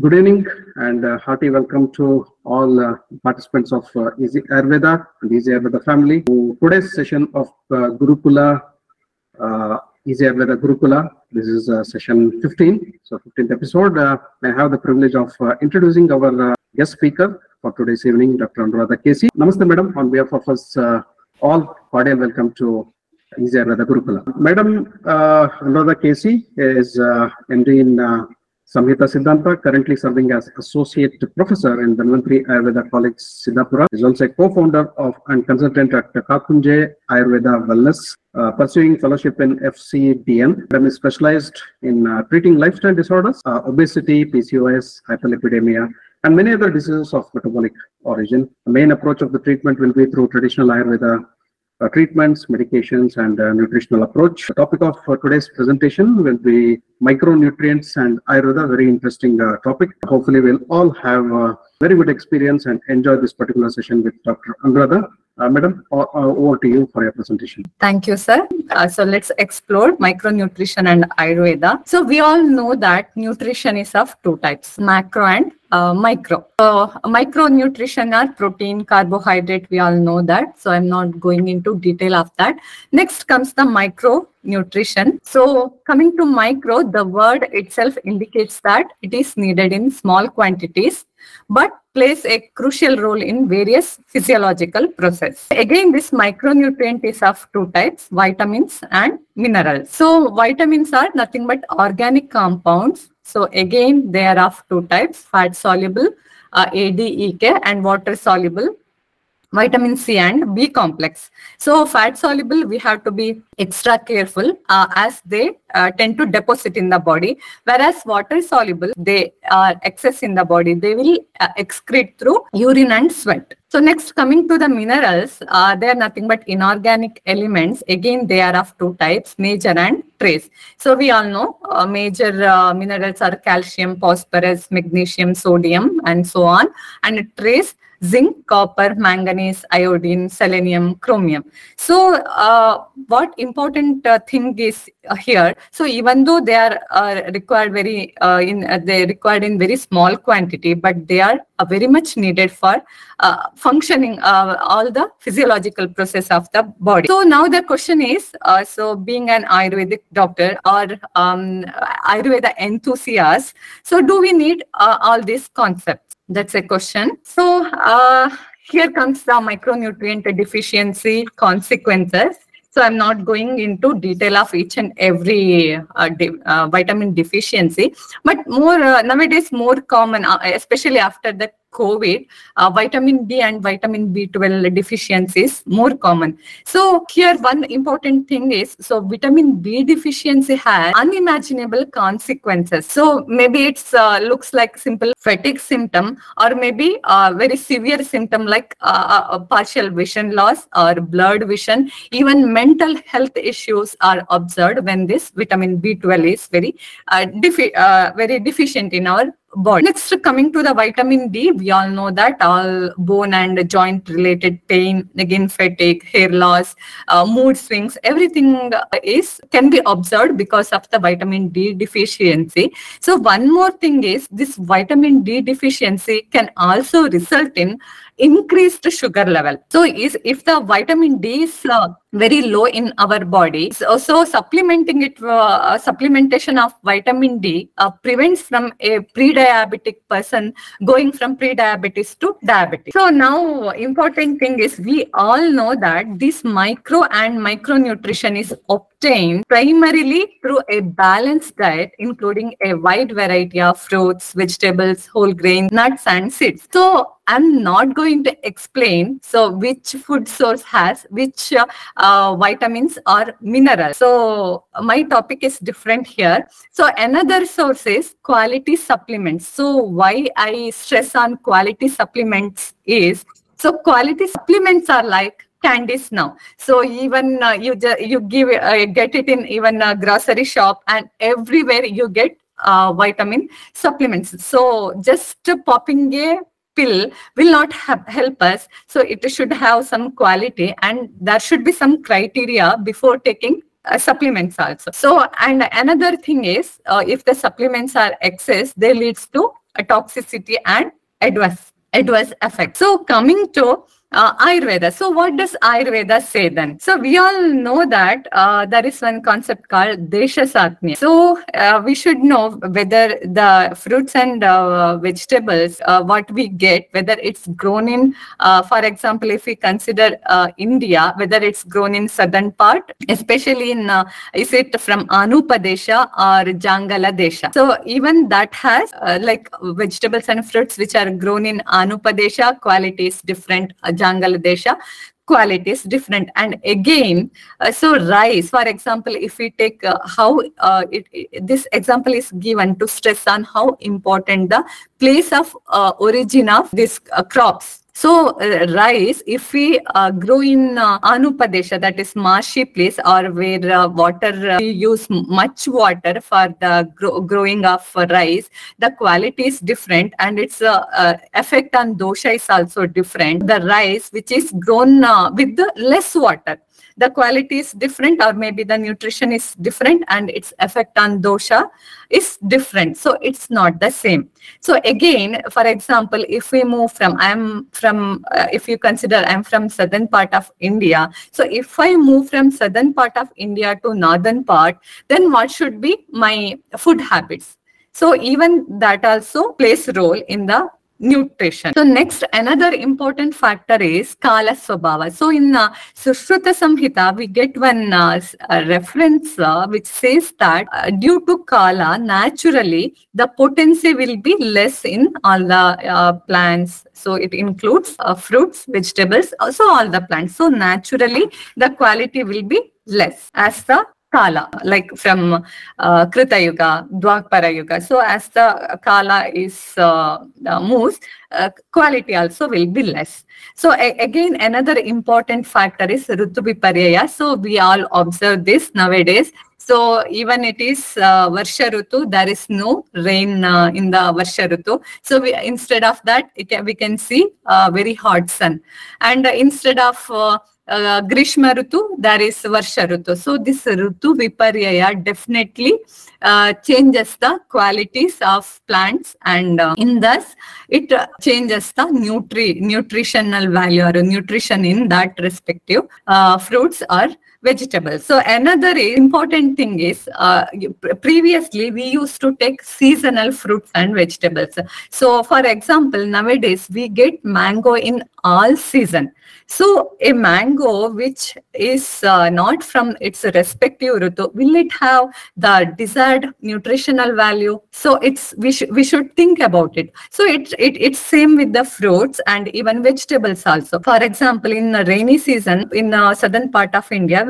Good evening and uh, hearty welcome to all uh, participants of uh, Easy Ayurveda and Easy Ayurveda family to today's session of uh, Gurukula, uh, Easy Ayurveda Gurukula. This is uh, session 15, so 15th episode. Uh, I have the privilege of uh, introducing our guest speaker for today's evening, Dr. Anuradha Kesi. Namaste, madam. On behalf of us all, cordial welcome to Easy Ayurveda Gurukula. Madam uh, Anuradha Kesi is MD in Samhita Siddhanta, currently serving as Associate Professor in Dhanvantri Ayurveda College, Siddhapura. Is also a co-founder of and consultant at Kakunje Ayurveda Wellness, uh, pursuing fellowship in FCDN. Madam is specialized in uh, treating lifestyle disorders, uh, obesity, PCOS, hyperlipidemia, and many other diseases of metabolic origin. The main approach of the treatment will be through traditional Ayurveda uh, treatments, medications, and uh, nutritional approach. The topic of uh, today's presentation will be micronutrients and Ayurveda, very interesting uh, topic. Hopefully, we'll all have a very good experience and enjoy this particular session with Dr. Anuradha. Uh, Madam, uh, over to you for your presentation. Thank you, sir. Uh, so let's explore micronutrition and Ayurveda. So we all know that nutrition is of two types, macro and uh, micro. So micronutrition are protein, carbohydrate, we all know that. So I'm not going into detail of that. Next comes the micro nutrition. So coming to micro, the word itself indicates that it is needed in small quantities, but plays a crucial role in various physiological process. Again, this micronutrient is of two types, vitamins and minerals. So vitamins are nothing but organic compounds. So again, they are of two types, fat soluble, uh, ADEK and water soluble vitamin C and B complex. So fat soluble, we have to be extra careful uh, as they uh, tend to deposit in the body. Whereas water soluble, they are excess in the body. They will uh, excrete through urine and sweat. So next coming to the minerals, uh, they are nothing but inorganic elements. Again, they are of two types, major and trace. So we all know uh, major uh, minerals are calcium, phosphorus, magnesium, sodium, and so on. And trace zinc, copper, manganese, iodine, selenium, chromium. So, uh, what important uh, thing is uh, here? So, even though they are uh, required very uh, in they required in very small quantity, but they are very much needed for functioning all the physiological process of the body. So now the question is, so being an Ayurvedic doctor or um, Ayurveda enthusiast, so do we need all these concepts? That's a question. So uh, here comes the micronutrient deficiency consequences. So I'm not going into detail of each and every uh, de- uh, vitamin deficiency, but more uh, nowadays more common, uh, especially after the COVID, uh, vitamin B and vitamin B12 deficiencies more common. So here one important thing is, so vitamin B deficiency has unimaginable consequences. So maybe it's uh, looks like simple fatigue symptom or maybe a very severe symptom like uh, uh, partial vision loss or blurred vision. Even mental health issues are observed when this vitamin B12 is very uh, defi- uh, very deficient in our body. Next, coming to the vitamin D, we all know that all bone and joint related pain, again fatigue, hair loss, uh, mood swings, everything is can be observed because of the vitamin D deficiency. So one more thing is this vitamin D deficiency can also result in increased sugar level. So is if the vitamin D is uh, very low in our body, so, so supplementing it, uh, supplementation of vitamin D uh, prevents from a pre-diabetic person going from pre-diabetes to diabetes. So now important thing is we all know that this micro and micronutrition is obtained primarily through a balanced diet, including a wide variety of fruits, vegetables, whole grains, nuts, and seeds. So I'm not going to explain so which food source has which uh, uh, vitamins or minerals. So my topic is different here. So another source is quality supplements. So why I stress on quality supplements is so quality supplements are like candies now. So even uh, you you give uh, get it in even a grocery shop and everywhere you get uh, vitamin supplements. So just popping a pill will not ha- help us. So it should have some quality and there should be some criteria before taking uh, supplements also. So and another thing is uh, if the supplements are excess they leads to a toxicity and adverse adverse effect. So coming to uh, Ayurveda. So what does Ayurveda say then? So we all know that uh, there is one concept called Desha Satmya. So uh, we should know whether the fruits and uh, vegetables, uh, what we get, whether it's grown in, uh, for example, if we consider India, whether it's grown in southern part, especially in, is it from Anupadesha or Jangala Desha. So even that has like vegetables and fruits which are grown in Anupadesha, quality is different. Jangala Desha quality is different. And again uh, so rice for example if we take uh, how uh, it, it, this example is given to stress on how important the place of uh, origin of these uh, crops so uh, rice, if we uh, grow in uh, Anupadesha, that is marshy place or where uh, water, uh, we use much water for the gro growing of rice, the quality is different and its uh, effect on dosha is also different. The rice which is grown with the less water, the quality is different or maybe the nutrition is different and its effect on dosha is different. So it's not the same. So again for example if we move from i'm from uh, if you consider i'm from southern part of india so if i move from southern part of india to northern part then what should be my food habits? So even that also plays role in the nutrition. So next, another important factor is Kala Swabhava. So in uh, Sushruta Samhita, we get one uh, reference uh, which says that due to Kala, naturally, the potency will be less in all the plants. So it includes fruits, vegetables, also all the plants. So naturally, the quality will be less as the Kala, like from uh, Krita Yuga, Dwapara Yuga. So as the Kala is uh, uh, moves, uh, quality also will be less. So again, another important factor is Ritu Viparyaya. So we all observe this nowadays. So even it is uh, Varsha Rutu, there is no rain uh, in the Varsha Rutu. So we, instead of that, can, we can see uh, very hot sun. And instead of uh, Grishma Rutu, there is Varsha Rutu. So this Rutu Viparyaya definitely uh, changes the qualities of plants and uh, in thus it uh, changes the nutri nutritional value or nutrition in that respective uh, fruits or vegetables. So another important thing is uh, previously we used to take seasonal fruits and vegetables. So for example, nowadays we get mango in all season. So a mango which is uh, not from its respective rutu, will it have the desired nutritional value? So it's we should we should think about it. So it, it it's same with the fruits and even vegetables also. For example, in the rainy season in the southern part of India,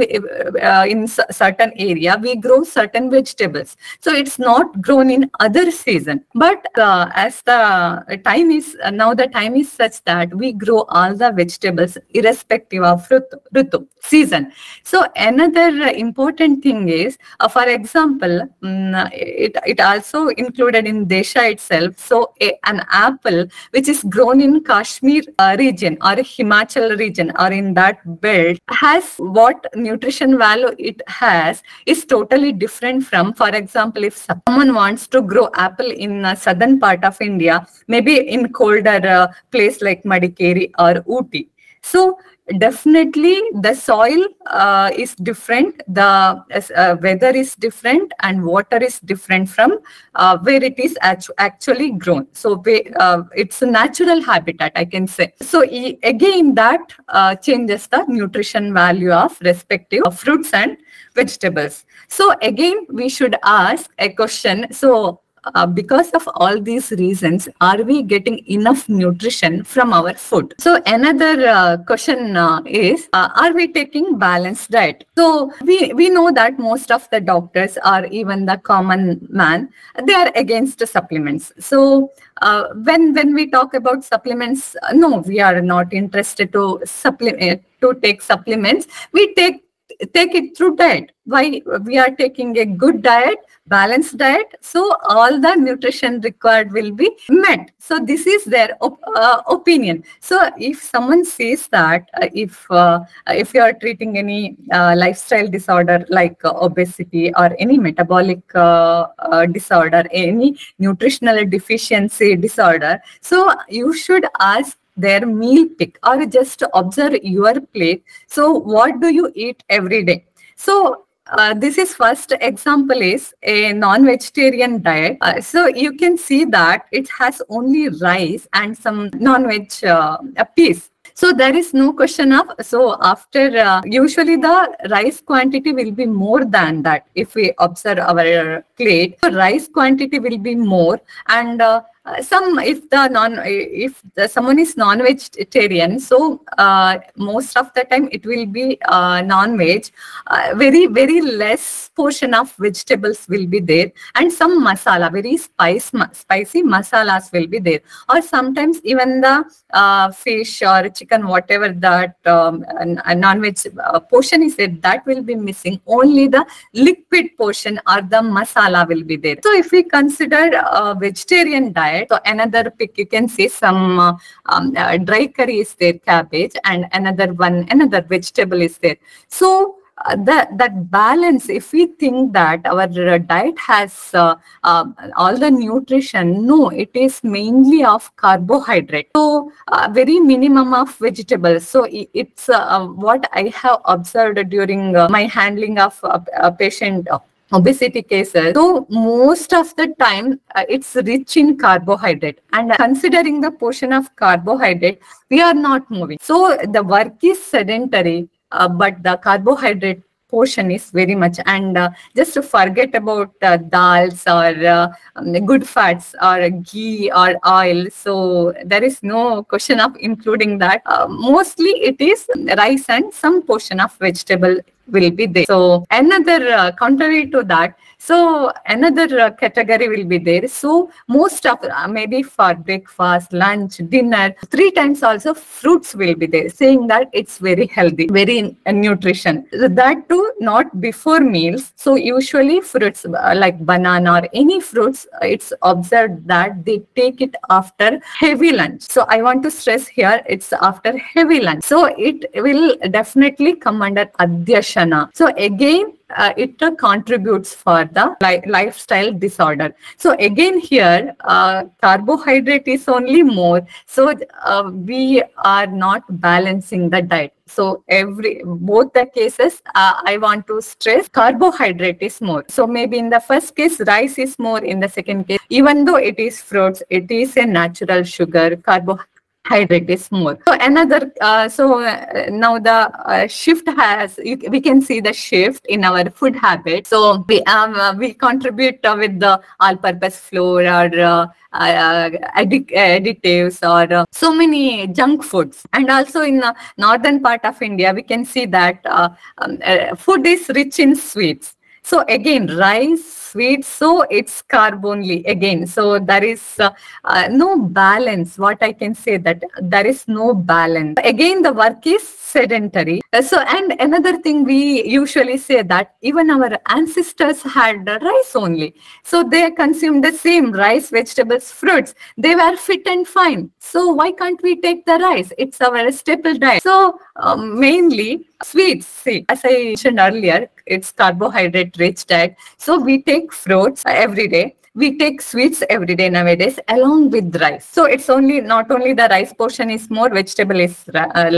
uh, in certain area we grow certain vegetables. So it's not grown in other season. But uh, as the time is uh, now the time is such that we grow all the vegetables irrespective of rutu, season. So another important thing is, uh, for example, um, it, it also included in Desha itself. So a, an apple which is grown in Kashmir uh, region or Himachal region or in that belt has what nutrition value it has is totally different from, for example, if someone wants to grow apple in uh, southern part of India, maybe in colder uh, place like Madikeri or Ooty. So definitely the soil uh, is different, the uh, weather is different and water is different from uh, where it is actu actually grown. So uh, it's a natural habitat, I can say. So e again, that uh, changes the nutrition value of respective fruits and vegetables. So again, we should ask a question. So uh, because of all these reasons, are we getting enough nutrition from our food? So another uh, question uh, is, uh, are we taking balanced diet? So we, we know that most of the doctors or even the common man, they are against supplements. So uh, when when we talk about supplements, no, we are not interested to supplement to take supplements. We take take it through diet. Why we are taking a good diet, balanced diet, so all the nutrition required will be met. So this is their op- uh, opinion. So if someone says that uh, if uh, if you are treating any uh, lifestyle disorder like obesity or any metabolic uh, uh, disorder, any nutritional deficiency disorder, so you should ask their meal pick or just observe your plate. So what do you eat every day? So uh, this is first example is a non-vegetarian diet. Uh, so you can see that it has only rice and some non-veg uh, piece. So there is no question of so after uh, usually the rice quantity will be more than that if we observe our plate. So rice quantity will be more and uh, uh, some if the non if the, someone is non-vegetarian so uh, most of the time it will be uh, non-veg. Uh, very very less portion of vegetables will be there and some masala very spice spicy masalas will be there. Or sometimes even the uh, fish or chicken whatever that um, non-veg portion is there that will be missing. Only the liquid portion or the masala will be there. So if we consider a vegetarian diet so another pick you can see some uh, um, uh, dry curry is there cabbage and another one another vegetable is there. So uh, that that balance if we think that our uh, diet has uh, uh, all the nutrition no it is mainly of carbohydrate. So uh, very minimum of vegetables. So it's uh, what i have observed during my handling of a, patient obesity cases so most of the time uh, it's rich in carbohydrate. And considering the portion of carbohydrate we are not moving. So the work is sedentary uh, but the carbohydrate portion is very much. And uh, just to forget about uh, dals or uh, um, good fats or ghee or oil so there is no question of including that. Uh, mostly it is rice and some portion of vegetable will be there. So another uh, contrary to that so another uh, category will be there. So most of uh, maybe for breakfast lunch dinner three times also fruits will be there saying that it's very healthy very uh, nutrition. That too not before meals. So usually fruits uh, like banana or any fruits uh, it's observed that they take it after heavy lunch. So i want to stress here it's after heavy lunch. So it will definitely come under so again uh, it uh, contributes for the li- lifestyle disorder. So again here uh, carbohydrate is only more. So uh, we are not balancing the diet. So every both the cases uh, i want to stress carbohydrate is more. So maybe in the first case rice is more. In the second case even though it is fruits it is a natural sugar. Carbohydrate hydrate is more so another uh, so uh, now the uh, shift has you, we can see the shift in our food habit so we um, uh, we contribute uh, with the all purpose flour or additives or so many junk foods. And also in the northern part of india we can see that um, food is rich in sweets so again rice sweets so it's carb only again. So there is uh, uh, no balance. What i can say that there is no balance. Again the work is sedentary. Uh, so and another thing we usually say that even our ancestors had rice only. So they consumed the same rice vegetables fruits. They were fit and fine. So why can't we take the rice? It's our staple diet. So um, mainly sweets see as i mentioned earlier it's carbohydrate rich diet. So we take fruits every day. We take sweets every day nowadays along with rice. So it's only not only the rice portion is more vegetable is uh,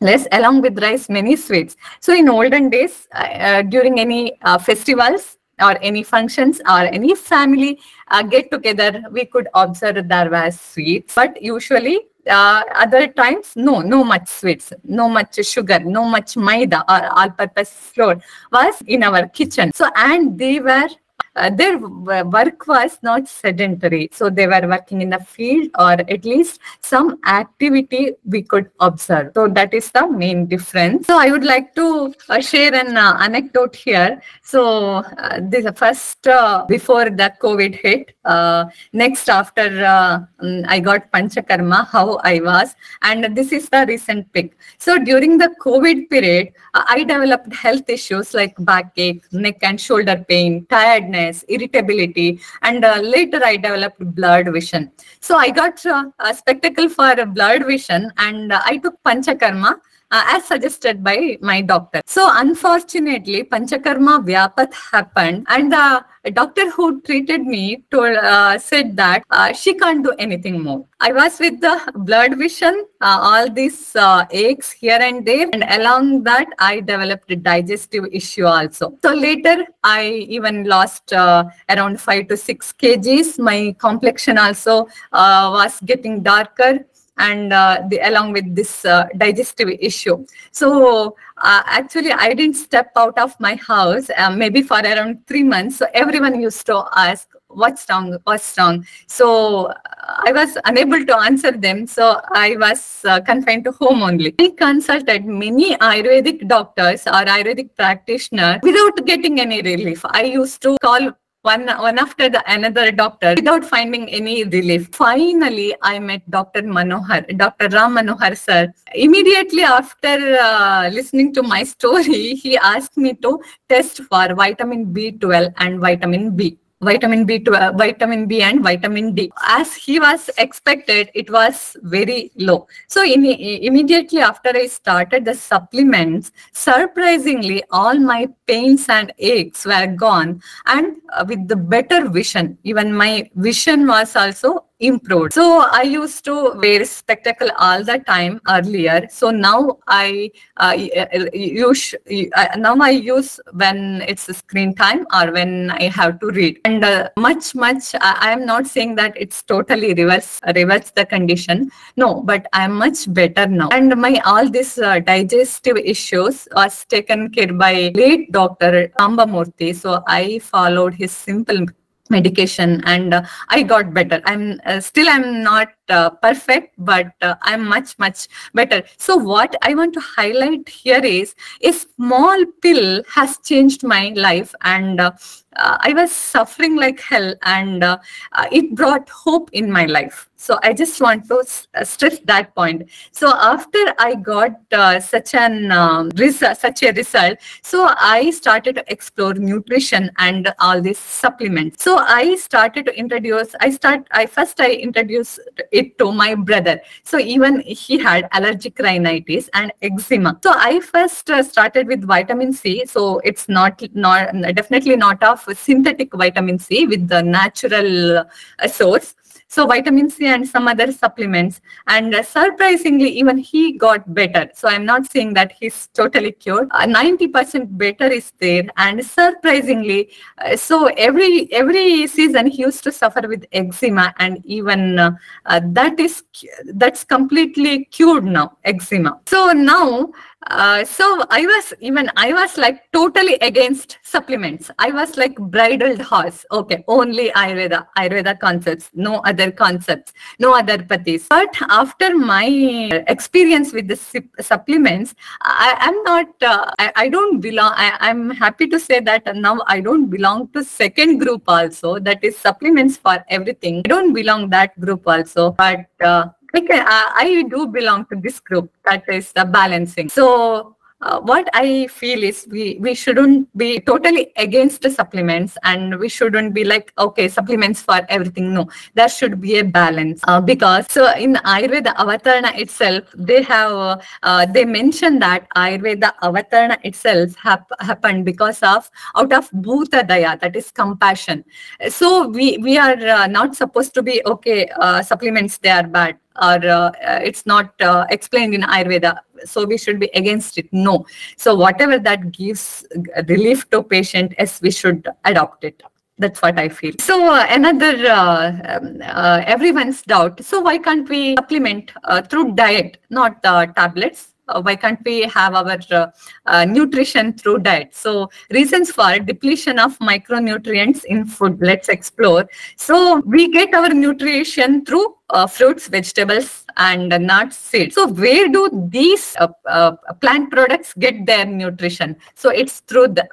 less along with rice many sweets. So in olden days uh, uh, during any uh, festivals or any functions or any family uh, get together we could observe there were sweets. But usually uh, other times no no much sweets no much sugar no much maida or all purpose flour was in our kitchen. So and they were uh, their work was not sedentary. So they were working in the field or at least some activity we could observe. So that is the main difference. So I would like to uh, share an uh, anecdote here. So uh, this first uh, before the COVID hit, uh, next after uh, mm, I got Panchakarma, how I was, and this is the recent pic. So during the COVID period, uh, I developed health issues like backache, neck and shoulder pain, tiredness, irritability, and uh, later I developed blurred vision. So I got uh, a spectacle for blurred vision, and I took Panchakarma uh, as suggested by my doctor. So unfortunately, Panchakarma Vyapat happened, and the doctor who treated me told uh, said that uh, she can't do anything more. I was with the blurred vision, uh, all these uh, aches here and there, and along that I developed a digestive issue also. So later I even lost uh, around five to six kgs. My complexion also uh, was getting darker and uh, the, along with this uh, digestive issue. So uh, actually, I didn't step out of my house maybe for around three months. So everyone used to ask, "What's wrong? What's wrong?" So I was unable to answer them. So I was uh, confined to home only. I consulted many Ayurvedic doctors or Ayurvedic practitioners without getting any relief. I used to call one one after the another doctor without finding any relief. Finally, I met Dr. Manohar, Dr. Ram Manohar sir. Immediately after uh, listening to my story, he asked me to test for vitamin B12 and vitamin B vitamin B12, vitamin B and vitamin D. As he was expected, it was very low. So in, immediately after I started the supplements, surprisingly, all my pains and aches were gone. And uh, with the better vision, even my vision was also improved. So I used to wear spectacle all the time earlier. So now I uh, use uh, now I use when it's screen time or when I have to read. And uh, much much I, am not saying that it's totally reverse reverse the condition. No, but I am much better now. And my all these uh, digestive issues was taken care by late doctor Ambamurthy. So I followed his simple medication and uh, i got better. I'm uh, still i'm not uh, perfect but uh, i'm much much better. So what i want to highlight here is a small pill has changed my life and uh, i was suffering like hell and uh, it brought hope in my life. So i just want to uh, stress that point. So after i got uh, such an um, result such a result so i started to explore nutrition and all these supplements. So i started to introduce i start i first i introduced it to my brother. So even he had allergic rhinitis and eczema. So i first uh, started with vitamin c. So it's not not definitely not of synthetic vitamin c with the natural uh, source so vitamin c and some other supplements. And uh, surprisingly even he got better. So i'm not saying that he's totally cured. Uh, 90% better is there. And surprisingly uh, so every every season he used to suffer with eczema and even uh, uh, that is that's completely cured now eczema. So now uh, so I was even I was like totally against supplements. I was like bridled horse. Okay, only Ayurveda, Ayurveda concepts, no other concepts, no other pathis. But after my experience with the supplements, I am not. Uh, I, I don't belong. I, I'm happy to say that now I don't belong to second group also. That is supplements for everything. I don't belong that group also. But uh, I, uh, I do belong to this group that is the balancing. So uh, what I feel is we we shouldn't be totally against the supplements and we shouldn't be like okay supplements for everything. No, there should be a balance uh, because so in Ayurveda Avatarana itself they have uh, uh, they mention that Ayurveda Avatarana itself hap- happened because of out of Bhuta Daya that is compassion. So we we are uh, not supposed to be okay uh, supplements they are bad or uh, uh, it's not uh, explained in ayurveda. So we should be against it. No. So whatever that gives relief to patient yes we should adopt it. That's what i feel. So uh, another uh, um, uh, everyone's doubt. So why can't we supplement uh, through diet not uh, tablets? uh, why can't we have our uh, uh, nutrition through diet? So reasons for depletion of micronutrients in food. Let's explore. So we get our nutrition through uh, fruits, vegetables, and uh, nuts, seeds. So where do these uh, uh, plant products get their nutrition? So it's through the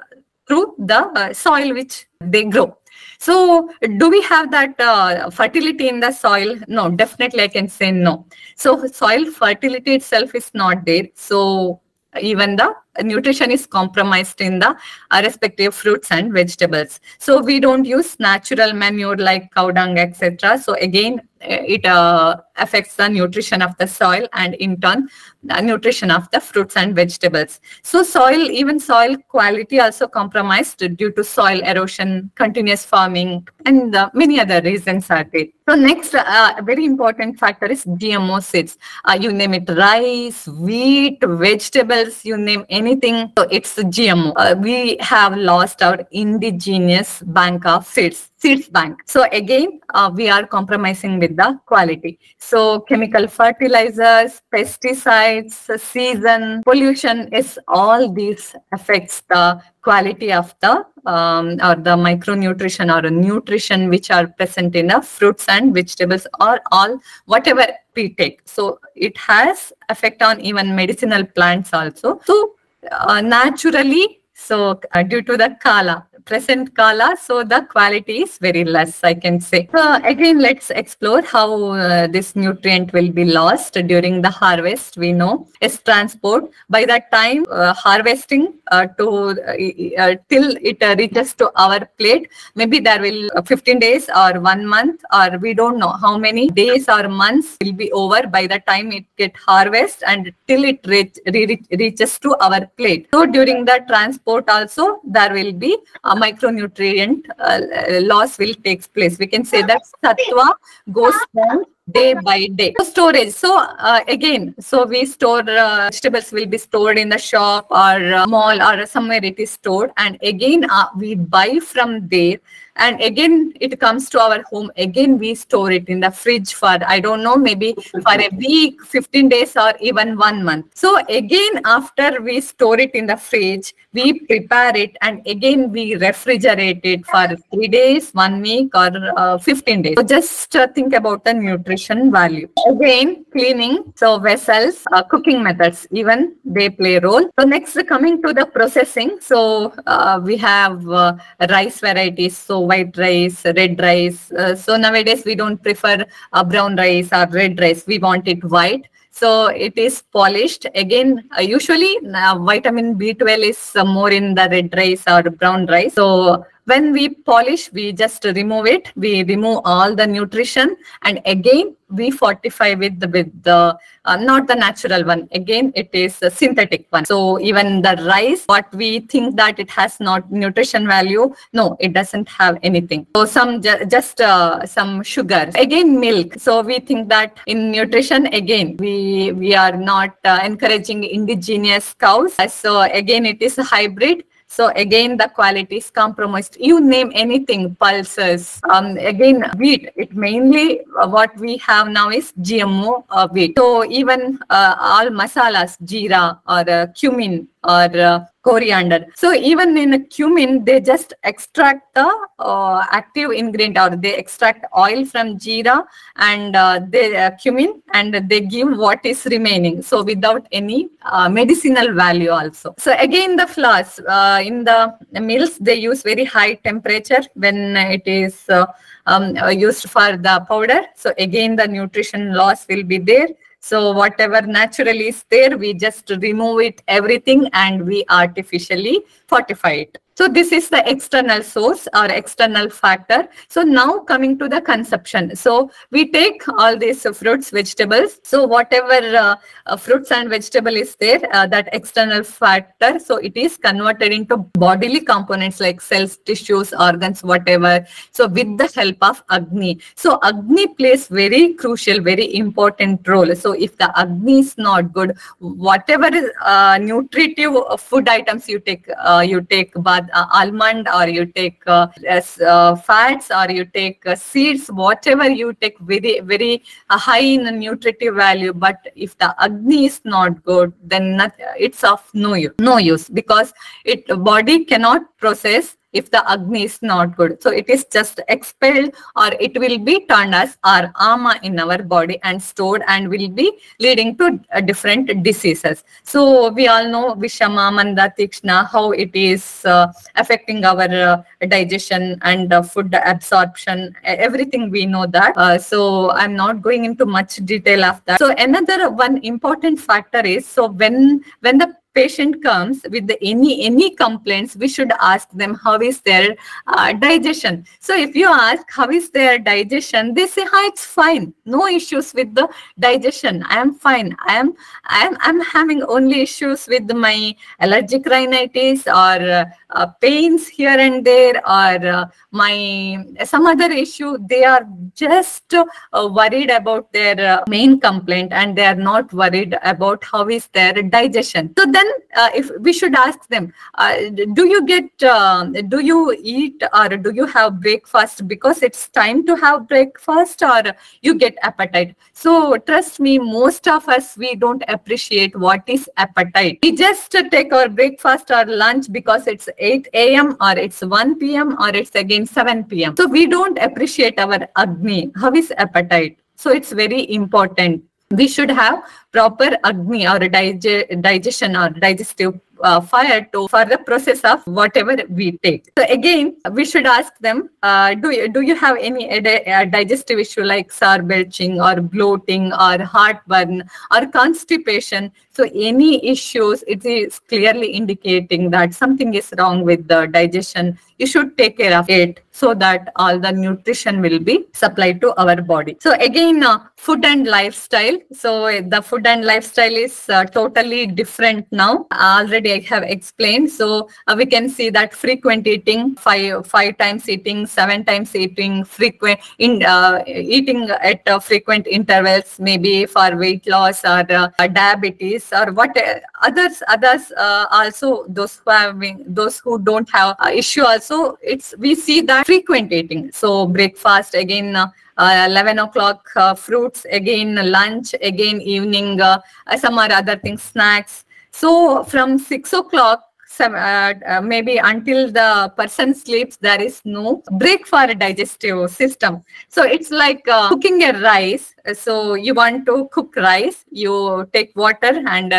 through the uh, soil which they grow. So do we have that uh, fertility in the soil? No, definitely I can say no. So soil fertility itself is not there. So even the nutrition is compromised in the uh, respective fruits and vegetables. So we don't use natural manure like cow dung, etc. So again, uh, it uh, affects the nutrition of the soil and in turn the nutrition of the fruits and vegetables. So soil, even soil quality also compromised due to soil erosion, continuous farming, and uh, many other reasons are there. So next, uh, very important factor is GMO seeds. Uh, you name it, rice, wheat, vegetables, you name anything. So it's GMO. Uh, we have lost our indigenous bank of seeds seeds bank. So again, uh, we are compromising with the quality. So chemical fertilizers, pesticides, season, pollution is all these affects the quality of the um, or the micronutrition or nutrition which are present in the fruits and vegetables or all whatever we take. So it has effect on even medicinal plants also. So uh, naturally, so uh, due to the kala, present kala, so the quality is very less, I can say. So again, let's explore how uh, this nutrient will be lost during the harvest. We know is transport. By that time, uh, harvesting uh, to uh, uh, till it uh, reaches to our plate, maybe there will uh, 15 days or one month, or we don't know how many days or months will be over by the time it get harvest and till it reach, re- reaches to our plate. So during the transport also, there will be micronutrient uh, loss will takes place. We can say that sattva goes down day by day. Storage. So uh, again, so we store uh, vegetables will be stored in the shop or uh, mall or somewhere it is stored, and again uh, we buy from there. And again, it comes to our home. Again, we store it in the fridge for I don't know, maybe for a week, 15 days, or even one month. So again, after we store it in the fridge, we prepare it, and again we refrigerate it for three days, one week, or uh, 15 days. So just uh, think about the nutrition value. Again, cleaning. So vessels, uh, cooking methods, even they play a role. So next, coming to the processing. So uh, we have uh, rice varieties. So white rice, red rice. Uh, so nowadays we don't prefer uh, brown rice or red rice. We want it white. So it is polished. Again, uh, usually uh, vitamin B12 is more in the red rice or brown rice. So when we polish, we just remove it. We remove all the nutrition and again we fortify with the, with the uh, not the natural one. Again, it is a synthetic one. So even the rice, what we think that it has not nutrition value, no, it doesn't have anything. So some ju- just uh, some sugar. Again, milk. So we think that in nutrition, again, we we are not uh, encouraging indigenous cows. So again, it is a hybrid. So again, the quality is compromised. You name anything, pulses. Um, again, wheat. It mainly uh, what we have now is GMO uh, wheat. So even uh, all masalas, jeera or uh, cumin or uh, coriander. So even in a cumin, they just extract the uh, active ingredient or they extract oil from jeera and uh, they uh, cumin and they give what is remaining. So without any uh, medicinal value also. So again, the flours uh, in the mills they use very high temperature when it is uh, um, used for the powder. So again, the nutrition loss will be there. So whatever naturally is there, we just remove it, everything, and we artificially fortify it. So this is the external source or external factor. So now coming to the consumption. So we take all these fruits, vegetables. So whatever uh, uh, fruits and vegetable is there, uh, that external factor. So it is converted into bodily components like cells, tissues, organs, whatever. So with the help of Agni. So Agni plays very crucial, very important role. So if the Agni is not good, whatever is uh, nutritive food items you take, you take bath uh, almond or you take uh, as, uh, fats or you take uh, seeds, whatever you take very, very uh, high in nutritive value. But if the agni is not good, then not, it's of no use, no use because it body cannot process if the agni is not good. So it is just expelled or it will be turned as our ama in our body and stored and will be leading to uh, different diseases. So we all know Vishama, Manda, Tikshna, how it is uh, affecting our uh, digestion and uh, food absorption, everything we know that. Uh, so I'm not going into much detail of that. So another one important factor is, so when, when the patient comes with the, any any complaints we should ask them how is their uh, digestion? So if you ask how is their digestion? They say hi it's fine. No issues with the digestion. I am fine. I am i am i'm having only issues with my allergic rhinitis or uh, uh, pains here and there or uh, my some other issue. They are just uh, worried about their uh, main complaint and they are not worried about how is their digestion. So then uh, if we should ask them uh, do you get uh, do you eat or do you have breakfast because it's time to have breakfast or you get appetite? So trust me most of us we don't appreciate what is appetite. We just take our breakfast or lunch because it's 8 a.m or it's 1 p.m or it's again 7 p.m so we don't appreciate our agni. How is appetite? So it's very important. We should have proper agni or dige- digestion or digestive uh, fire to for the process of whatever we take. So again we should ask them uh, do you do you have any uh, uh, digestive issue like sour belching or bloating or heartburn or constipation? So any issues it is clearly indicating that something is wrong with the digestion. You should take care of it so that all the nutrition will be supplied to our body. So again uh, food and lifestyle. So uh, the food and lifestyle is uh, totally different now. Already i have explained. So uh, we can see that frequent eating five five times eating seven times eating frequent in uh, eating at uh, frequent intervals maybe for weight loss or uh, diabetes or what others others also those who having those who don't have issue also it's we see that frequent eating. So breakfast again uh, uh, 11 o'clock uh, fruits again lunch again evening uh, uh, some or other things snacks. So from 6 o'clock uh, uh, maybe until the person sleeps there is no break for a digestive system. So it's like cooking a rice. So you want to cook rice you take water and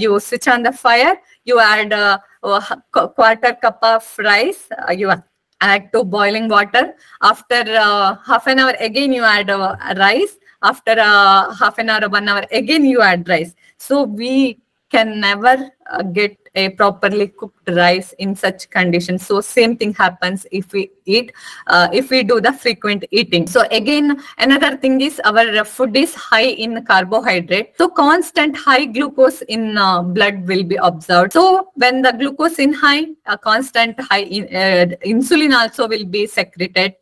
you switch on the fire. You add a quarter cup of rice you add to boiling water. After uh, half an hour again you add uh, rice. After uh, half an hour one hour again you add rice. So we can never uh, get a properly cooked rice in such conditions. So same thing happens if we eat uh, if we do the frequent eating. So again another thing is our food is high in carbohydrate. So constant high glucose in uh, blood will be observed. So when the glucose in high a constant high in, uh, insulin also will be secreted.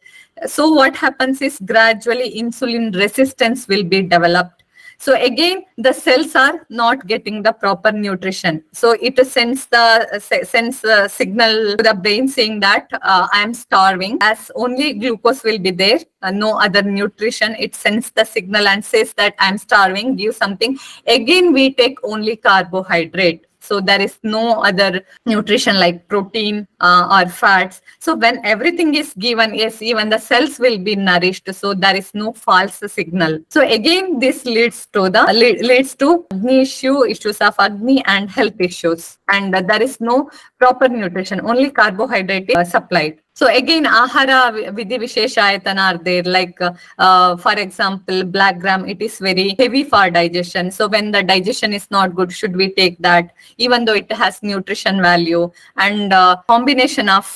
So what happens is gradually insulin resistance will be developed so again the cells are not getting the proper nutrition. So it sends the sends the signal to the brain saying that uh, i am starving. As only glucose will be there uh, no other nutrition. It sends the signal and says that i'm starving. Give something. Again we take only carbohydrate so there is no other nutrition like protein uh, or fats. So when everything is given yes even the cells will be nourished. So there is no false signal. So again this leads to the leads to agni issue issues of agni and health issues. And uh, there is no proper nutrition only carbohydrate is uh, supplied so again, ahara vidhi visheshayatana are there. Like uh, uh, for example, black gram, it is very heavy for digestion. So when the digestion is not good, should we take that? Even though it has nutrition value and combination of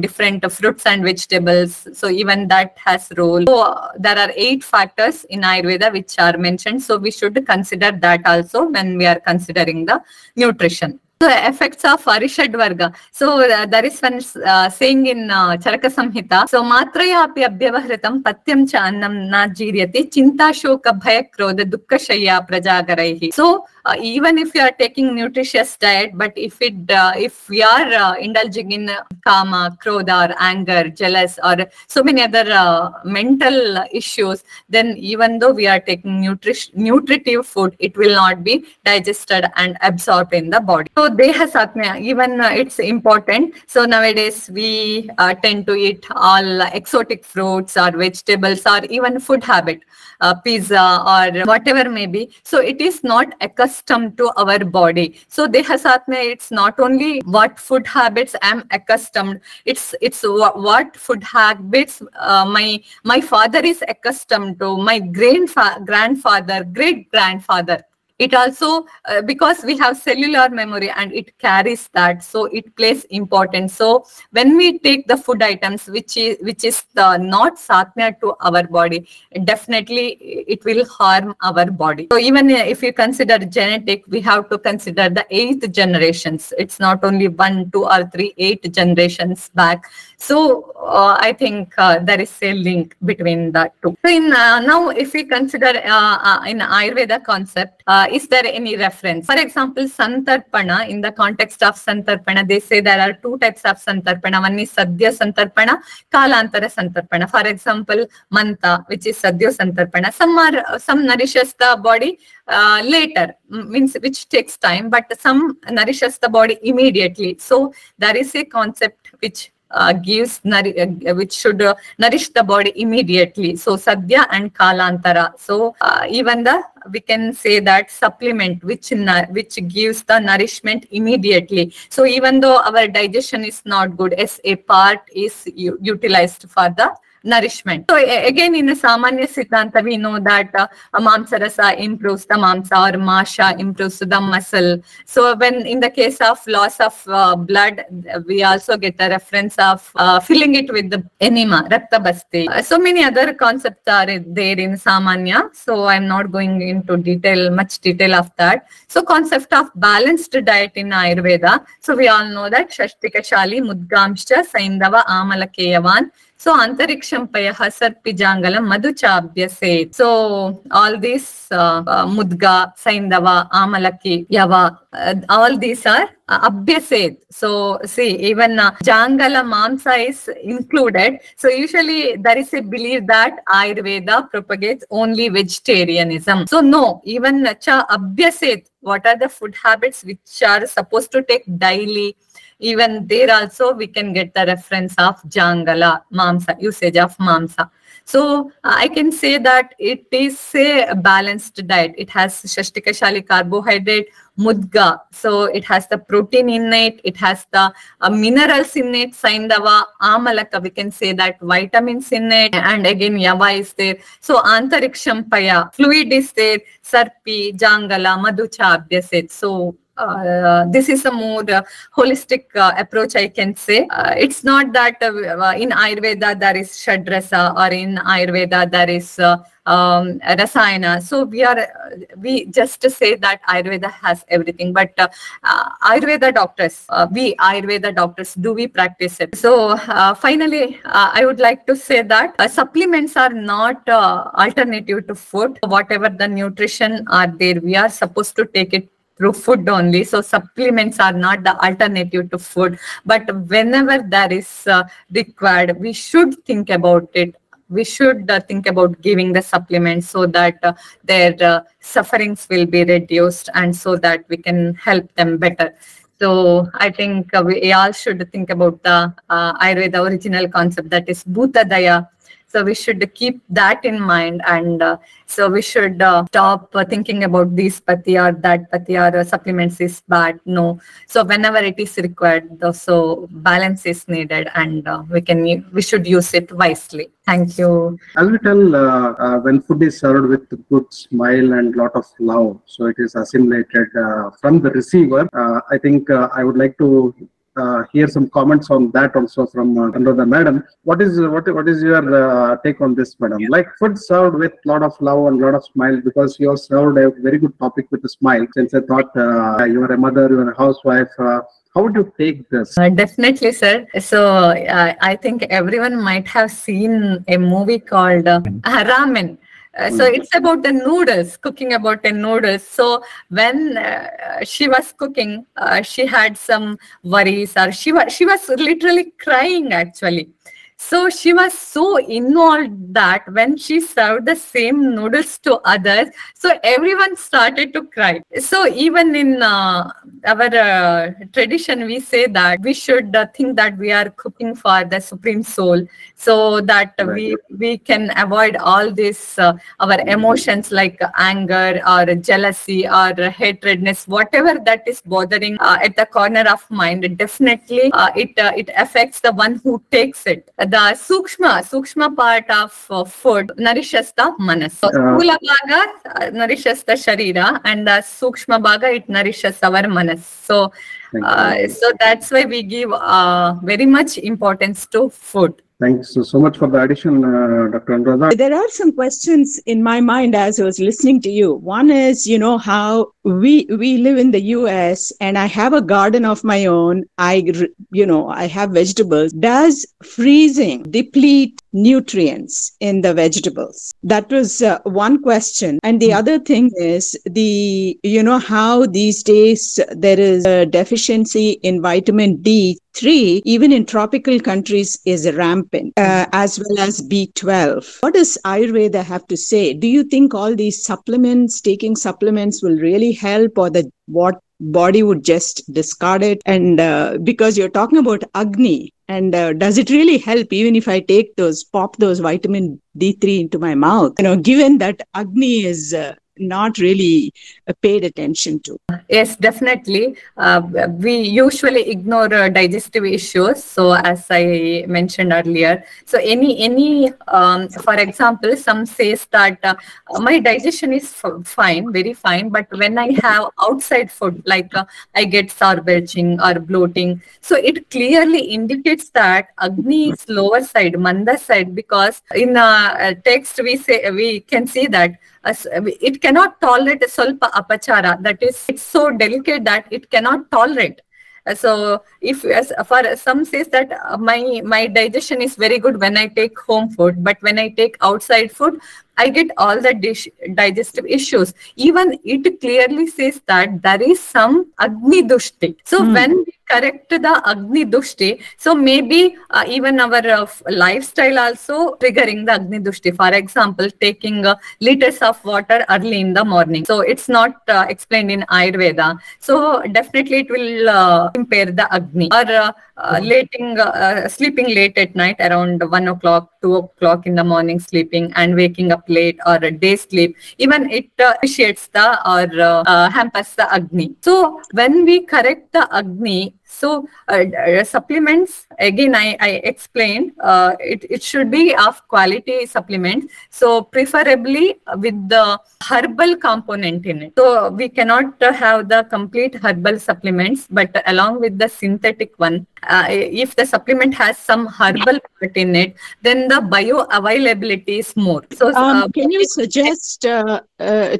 different fruits and vegetables. So even that has role. So there are eight factors in Ayurveda which are mentioned. So we should consider that also when we are considering the nutrition. So effects of Arishad Varga. So uh, there is one uh, saying in uh, Charaka Samhita. So matraya api abhyavahritam patyam cha annam na jiryati chinta shoka bhaya krodha dukkha shayya prajagaraihi. So uh, even if you are taking nutritious diet, but if it uh, if we are uh, indulging in uh, kama, krodha, or anger, jealous, or so many other uh, mental issues, then even though we are taking nutri- nutritive food, it will not be digested and absorbed in the body. So deha satmya, even uh, it's important. So nowadays we tend to eat all exotic fruits or vegetables or even food habit, pizza or whatever may be. So it is not accustomed to our body. So deha it's not only what food habits I'm accustomed. It's it's what food habits uh, my my father is accustomed to, my grandfa- grandfather, great grandfather it also uh, because we have cellular memory and it carries that so it plays important. So when we take the food items which is which is the not satmya to our body definitely it will harm our body. So even if you consider genetic we have to consider the eighth generations. It's not only one two or three eight generations back. So uh, i think uh, there is a link between the two. So in uh, now if we consider uh, uh, in ayurveda concept uh, is there any reference? For example santarpana in the context of santarpana they say there are two types of santarpana. One is sadhya santarpana kalantara santarpana. For example manta which is sadhya santarpana. Some are some nourishes the body uh, later means which takes time but some nourishes the body immediately. So there is a concept which uh, gives uh, which should uh, nourish the body immediately. So sadhya and kalantara so uh, even the we can say that supplement which which gives the nourishment immediately. So even though our digestion is not good as a part is utilized for the nourishment. So again, in the Samanya Siddhanta, we know that uh, Mamsa Rasa improves the Mamsa or Masha improves the muscle. So when in the case of loss of uh, blood, we also get a reference of uh, filling it with the enema, Rakta Basti. Uh, so many other concepts are there in Samanya. So I'm not going into detail, much detail of that. So concept of balanced diet in Ayurveda. So we all know that Shashtika Shali, Mudgamsha, Saindava, Amalakeyavan. So antariksham payaha sarpijangalam madhuchabhyase. So all these uh, uh, mudga, saindava, amalaki, yava, uh, all these are uh, abhyased. So see, even uh, jangala mamsa is included. So usually there is a belief that Ayurveda propagates only vegetarianism. So no, even cha abhyased. What are the food habits which are supposed to take daily? Even there also we can get the reference of jangala mamsa usage of mamsa. So uh, i can say that it is a balanced diet. It has shashtika shali carbohydrate mudga. So it has the protein in it it has the uh, minerals in it saindava amalaka we can say that vitamins in it and again yava is there. So antariksham paya fluid is there sarpi jangala madhucha abhyaset so this is a more uh, holistic uh, approach i can say. Uh, it's not that uh, uh, in ayurveda there is shadrasa or in ayurveda there is uh, um, rasayana. So we are uh, we just say that ayurveda has everything but uh, uh, ayurveda doctors uh, we ayurveda doctors do we practice it? So uh, finally uh, i would like to say that uh, supplements are not uh, alternative to food. Whatever the nutrition are there we are supposed to take it through food only. So supplements are not the alternative to food. But whenever that is uh, required, we should think about it. We should uh, think about giving the supplements so that uh, their uh, sufferings will be reduced and so that we can help them better. So I think uh, we all should think about the uh, Ayurveda original concept that is Bhuta Daya. So we should keep that in mind, and uh, so we should uh, stop uh, thinking about this pati or that pati or uh, supplements is bad. No. So whenever it is required, so balance is needed, and uh, we can we should use it wisely. Thank you. I will tell, uh, when food is served with good smile and lot of love, so it is assimilated from the receiver. I think I would like to uh, hear some comments on that also from uh, Anuradha madam. What is what what is your uh, take on this, madam? Like food served with lot of love and lot of smile because you have served a very good topic with a smile. Since I thought uh, you are a mother, you are a housewife. Uh, how would you take this? Uh, definitely, sir. So uh, I think everyone might have seen a movie called uh, Ramen. Uh, so it's about the noodles, cooking about the noodles. So when uh, she was cooking, uh, she had some worries, or she was she was literally crying actually. So she was so involved that when she served the same noodles to others, so everyone started to cry. So even in uh, our uh, tradition, we say that we should uh, think that we are cooking for the supreme soul, so that Right. we we can avoid all this uh, our emotions like anger or jealousy or hatredness, whatever that is bothering uh, at the corner of mind. Definitely, uh, it uh, it affects the one who takes it. The sukshma sukshma part of uh, food nourishes the manas. So, Uh, bhaga uh, nourishes the sharira, and the sukshma bhaga it nourishes our manas. So. Uh, so that's why we give uh, very much importance to food. Thanks so, so much for the addition, uh, Dr. Anuradha. There are some questions in my mind as I was listening to you. One is, you know, how we we live in the US and I have a garden of my own. I, you know, I have vegetables. Does freezing deplete nutrients in the vegetables? That was uh, one question. And the other thing is the, you know, how these days there is a deficiency in vitamin D3, even in tropical countries, is rampant, uh, as well as B12. What does Ayurveda have to say? Do you think all these supplements, taking supplements, will really help, or the what body would just discard it? And uh, because you're talking about Agni, and uh, does it really help even if I take those, pop those vitamin D3 into my mouth? You know, given that Agni is uh, not really uh, paid attention to. Yes, definitely. Uh, we usually ignore uh, digestive issues. So, as I mentioned earlier, so any any um, for example, some says that uh, my digestion is f- fine, very fine, but when I have outside food, like uh, I get sour belching or bloating, so it clearly indicates that Agni is lower side, Manda side, because in uh, text we say we can see that it cannot tolerate ಸ್ವಲ್ಪ apachara that is it's so delicate that it cannot tolerate Uh, so if as for some says that uh, my my digestion is very good when i take home food but when i take outside food i get all the dish, digestive issues. Even it clearly says that there is some agni dushti. So Hmm. when we correct the agni dushti so maybe uh, even our uh, lifestyle also triggering the agni dushti. For example taking uh, liters of water early in the morning. So it's not uh, explained in ayurveda. So definitely it will uh, impair the agni. Or uh, lating uh, uh, sleeping late at night around 1 o'clock 2 o'clock in the morning sleeping and waking up late or a day sleep. Even it uh, initiates the or uh, uh, hampers the agni. So when we correct the agni so uh, uh, supplements again i, I explained uh, it, it should be of quality supplements so preferably with the herbal component in it. So we cannot have the complete herbal supplements but along with the synthetic one uh, if the supplement has some herbal part in it then the bioavailability is more. So uh, Um, can you suggest uh,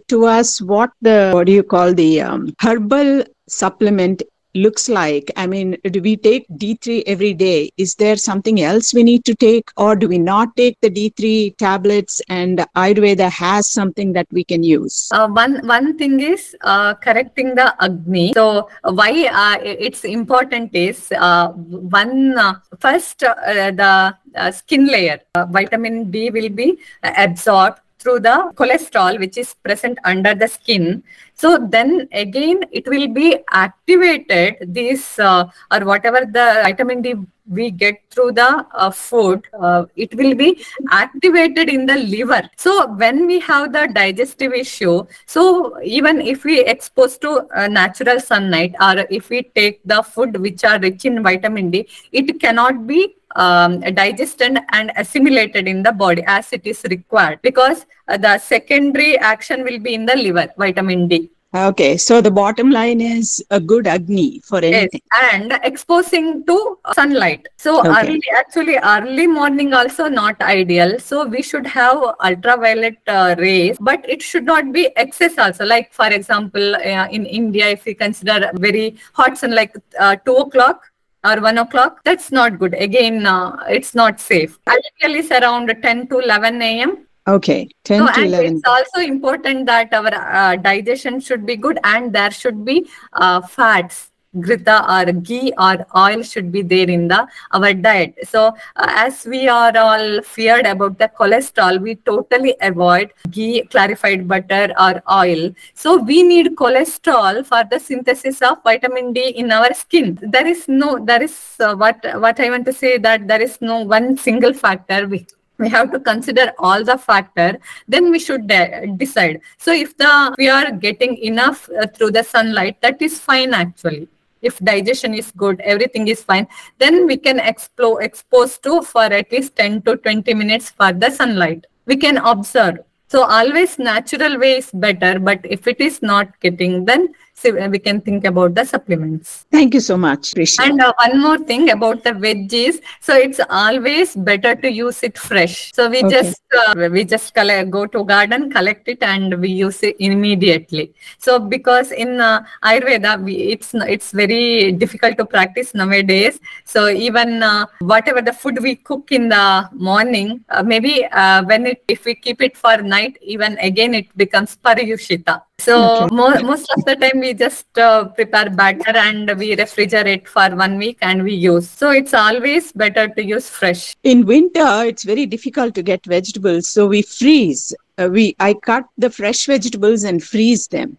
to us what the what do you call the um, herbal supplement looks like? I mean, do we take D3 every day? Is there something else we need to take, or do we not take the D3 tablets? And Ayurveda has something that we can use. Uh, one one thing is uh, correcting the agni. So uh, why uh, it's important is uh, one uh, first the skin layer vitamin D will be absorbed through the cholesterol which is present under the skin. So then again it will be activated this uh, or whatever the vitamin d we get through the uh, food uh, it will be activated in the liver. So when we have the digestive issue so even if we expose to uh, natural sunlight or if we take the food which are rich in vitamin d it cannot be um, digested and assimilated in the body as it is required because the secondary action will be in the liver vitamin d Okay, so the bottom line is a good Agni for anything. Yes, and exposing to sunlight. So Okay. early, actually, early morning also not ideal. So we should have ultraviolet uh, rays, but it should not be excess also. Like for example, uh, in India, if we consider very hot sun, like uh, two o'clock or one o'clock, that's not good. Again, uh, it's not safe. Ideally, it's around ten to eleven a.m. Okay, 10 So, to and 11. it's also important that our uh, digestion should be good and there should be uh, fats grita or ghee or oil should be there in the our diet. So uh, as we are all feared about the cholesterol we totally avoid ghee clarified butter or oil. So we need cholesterol for the synthesis of vitamin d in our skin. There is no there is uh, what what i want to say that there is no one single factor we we have to consider all the factor then we should de- decide. So if the we are getting enough uh, through the sunlight that is fine actually if digestion is good everything is fine then we can explore expose to for at least 10 to 20 minutes for the sunlight. We can observe. So always natural way is better but if it is not getting then see, we can think about the supplements Thank you so much. Appreciate and uh, one more thing about the veggies. So it's always better to use it fresh. So we Okay. just uh, we just collect, go to garden, collect it, and we use it immediately. So because in uh, Ayurveda, we, it's it's very difficult to practice nowadays. So even uh, whatever the food we cook in the morning, uh, maybe uh, when it if we keep it for night, even again it becomes paryushita. So Okay. mo- most of the time we just uh, prepare batter and we refrigerate for one week and we use. So it's always better to use fresh. in winter it's very difficult to get vegetables so we freeze uh, we i cut the fresh vegetables and freeze them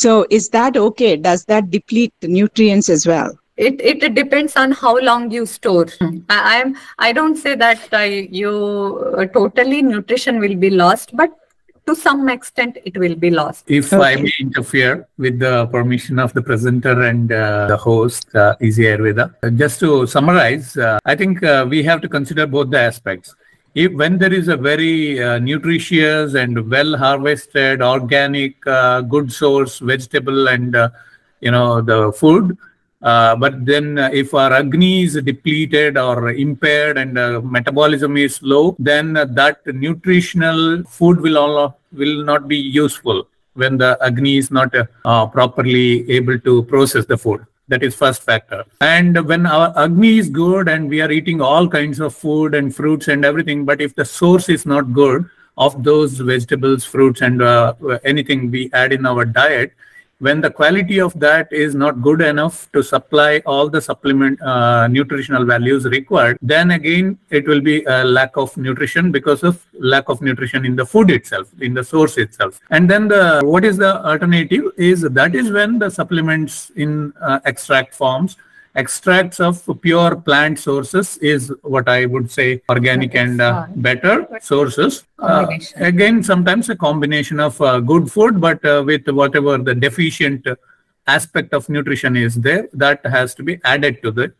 so is that okay does that deplete the nutrients as well It it depends on how long you store. I, I'm I don't say that uh, you uh, totally nutrition will be lost, but to some extent it will be lost. If I may interfere with the permission of the presenter and uh, the host, uh, Easy Ayurveda, uh, just to summarize, uh, I think uh, we have to consider both the aspects. If when there is a very uh, nutritious and well harvested, organic, uh, good source vegetable and uh, you know the food, uh, but then uh, if our agni is depleted or impaired and uh, metabolism is low, then uh, that nutritional food will all will not be useful when the agni is not uh, uh, properly able to process the food. That is first factor. And when our agni is good and we are eating all kinds of food and fruits and everything, but if the source is not good of those vegetables, fruits, and uh, anything we add in our diet, when the quality of that is not good enough to supply all the supplement uh, nutritional values required then again it will be a lack of nutrition because of lack of nutrition in the food itself in the source itself. And then the what is the alternative is that is when the supplements in uh, extract forms extracts of pure plant sources is what i would say organic and uh, better sources. Uh, again sometimes a combination of uh, good food but uh, with whatever the deficient aspect of nutrition is there that has to be added to the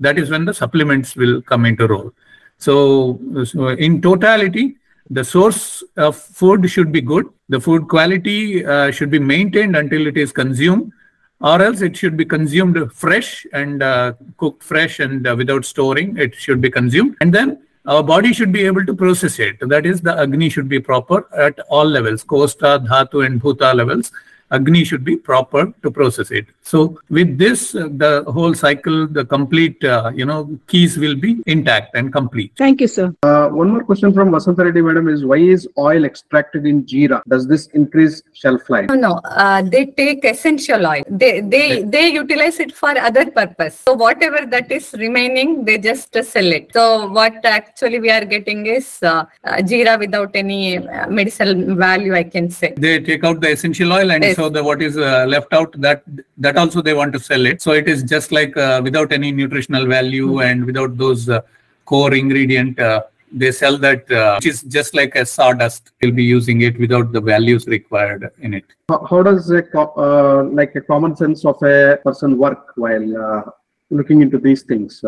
that is when the supplements will come into role. So, so in totality the source of food should be good. The food quality uh, should be maintained until it is consumed or else it should be consumed fresh and uh, cooked fresh and uh, without storing. It should be consumed. And then our body should be able to process it. That is the agni should be proper at all levels. Kosta dhatu and bhuta levels agni should be proper to process it so with this uh, the whole cycle the complete uh, you know keys will be intact and complete thank you sir Uh, one more question from Vasanta Reddy madam is why is oil extracted in jeera? Does this increase shelf life? No, no. Uh, they take essential oil. They they they utilize it for other purpose. So whatever that is remaining, they just uh, sell it. So what actually we are getting is uh, uh, jeera without any uh, medicinal value, I can say. they take out the essential oil and Yes. So the what is uh, left out that that also they want to sell it. So it is just like uh, without any nutritional value and without those uh, core ingredient uh, they sell that uh, which is just like a sawdust. They'll be using it without the values required in it. How, how does a co- uh, like a common sense of a person work while uh, looking into these things?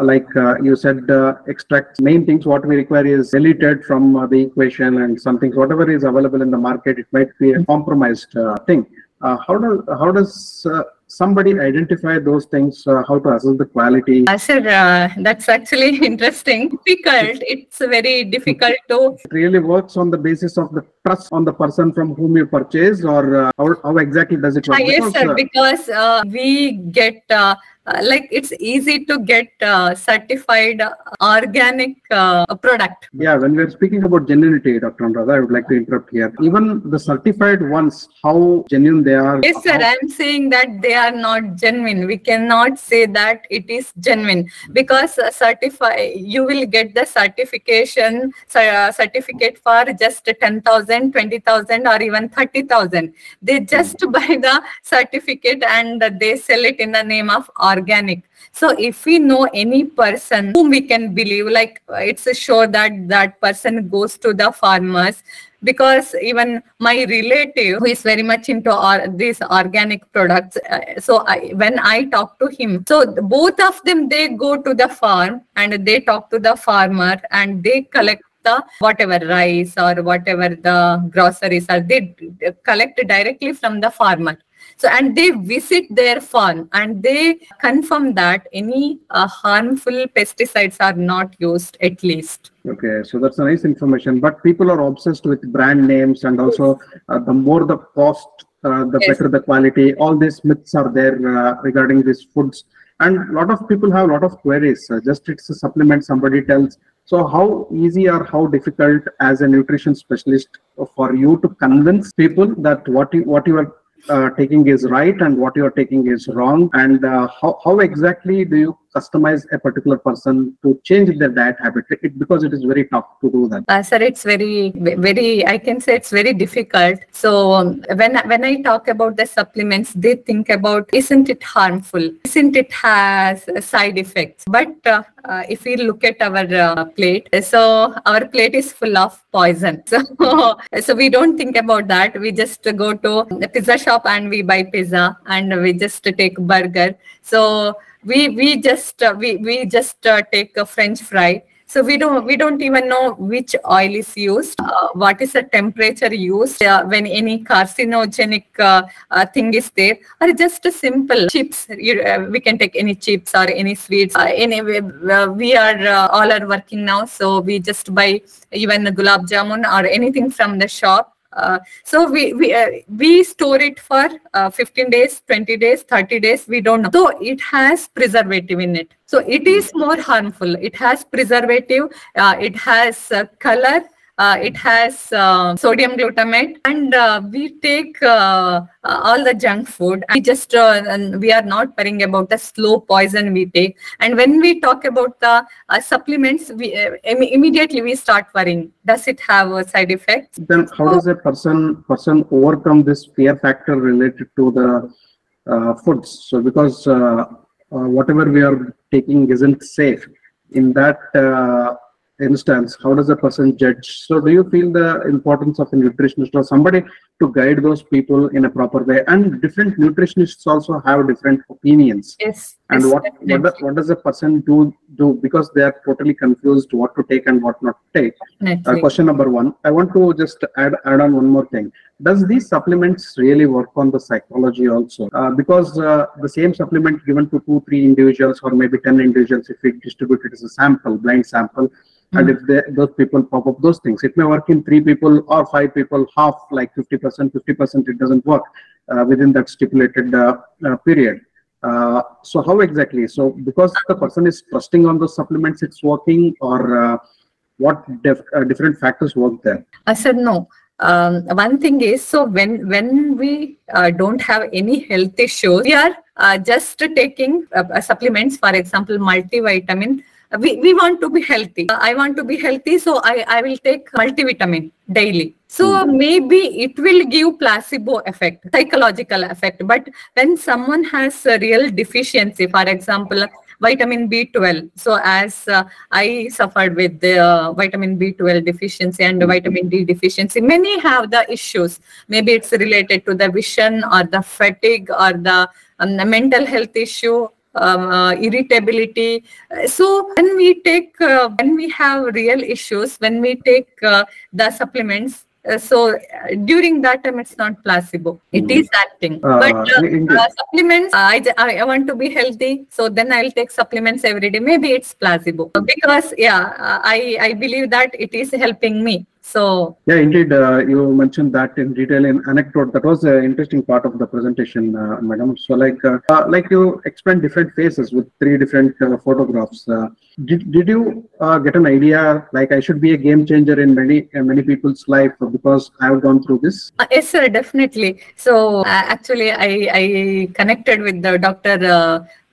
Like uh, you said, uh, extract main things what we require is deleted from uh, the equation and some things whatever is available in the market it might be a compromised uh, thing. Uh, how does how does uh, somebody identify those things, uh, how to assess the quality? Uh, sir, uh, that's actually interesting. Difficult. It's very difficult to It really works on the basis of the trust on the person from whom you purchase, or uh, how, how exactly does it work? Ah, yes, Because, sir, uh, because uh, we get uh, uh, like it's easy to get uh, certified uh, organic uh, product. Yeah, when we're speaking about genuinity, Dr. Anuradha, I would like to interrupt here. Even the certified ones, how genuine they are. Yes, sir. how- I'm saying that they are not genuine. We cannot say that it is genuine because certify you will get the certification cer- uh, certificate for just 10,000, 20,000 or even 30,000. They just buy the certificate and they sell it in the name of organic. So if we know any person whom we can believe, like uh, it's a sure that that person goes to the farmers because even my relative who is very much into or, these organic products uh, so I, when i talk to him so both of them they go to the farm and they talk to the farmer and they collect the whatever rice or whatever the groceries are they collect directly from the farmer so and they visit their farm and they confirm that any uh, harmful pesticides are not used at least Okay, so that's a nice information. But people are obsessed with brand names and also uh, the more the cost, uh, the Yes. better the quality. All these myths are there uh, regarding these foods. And a lot of people have a lot of queries. Uh, just it's a supplement somebody tells. So how easy or how difficult as a nutrition specialist for you to convince people that what you what you are taking is right and what you are taking is wrong. And uh, how, how exactly do you customize a particular person to change their diet habit it, because it is very tough to do that Uh, sir, it's very, very. I can say it's very difficult. So um, when when I talk about the supplements, they think about isn't it harmful? Isn't it has side effects? But uh, uh, if we look at our uh, plate, so our plate is full of poison. So so we don't think about that. We just go to the pizza shop and we buy pizza and we just take burger. So we we just uh, we we just uh, take a French fry so we don't we don't even know which oil is used, uh, what is the temperature used uh, when any carcinogenic uh, uh, thing is there, or just a simple chips. You, we can take any chips or any sweets. Anyway, we are all are working now, so we just buy even gulab jamun or anything from the shop. Uh, so we we uh, we store it for uh, 15 days 20 days 30 days we don't know. So it has preservative in it. So it is more harmful. It has preservative uh, it has uh, color uh, it has uh, sodium glutamate and uh, we take uh, uh, all the junk food. We just uh, we are not worrying about the slow poison we take. And when we talk about the supplements we im- immediately we start worrying. Does it have a side effect then how does a person person overcome this fear factor related to the foods? So because whatever we are taking isn't safe. In that instance how does a person judge? So do you feel the importance of a nutritionist or somebody to guide those people in a proper way. And different nutritionists also have different opinions. Yes and what what, what does a person do do? Because they are totally confused what to take and what not to take. Uh, question number one i want to just add add on one more thing. Does these supplements really work on the psychology also? Uh, because uh, the same supplement given to two three individuals or maybe 10 individuals if we distribute it as a sample blind sample and if they, those people pop up those things. It may work in three people or five people half like 50% 50% it doesn't work uh, within that stipulated uh, uh, period uh, so how exactly so because the person is trusting on those supplements it's working or uh, what def- different factors work there I said no. Um, one thing is so when when we uh, don't have any health issues, we are uh, just taking uh, supplements. For example, multivitamin. We, we want to be healthy. I want to be healthy, so I, I will take multivitamin daily. So maybe it will give placebo effect, psychological effect. But when someone has a real deficiency, for example, vitamin B12. So as uh, I suffered with the uh, vitamin B12 deficiency and the vitamin D deficiency, many have the issues. Maybe it's related to the vision or the fatigue or the, um, the mental health issue. Um, uh, irritability. So when we take, uh, when we have real issues, when we take uh, the supplements, Uh, so uh, during that time, it's not placebo. It Mm. is acting. Uh, but supplements, I, I want to be healthy, so then I'll take supplements every day. Maybe it's placebo because yeah, I I believe that it is helping me. So Yeah, indeed, uh, you mentioned that in detail in anecdote. That was an interesting part of the presentation, uh, madam. So, like, uh, uh, like you explained different phases with three different uh, photographs. Uh, did did you uh, get an idea like I should be a game changer in many uh, many people's life because I have gone through this? Uh, yes, sir, definitely. So uh, actually, I I connected with the doctor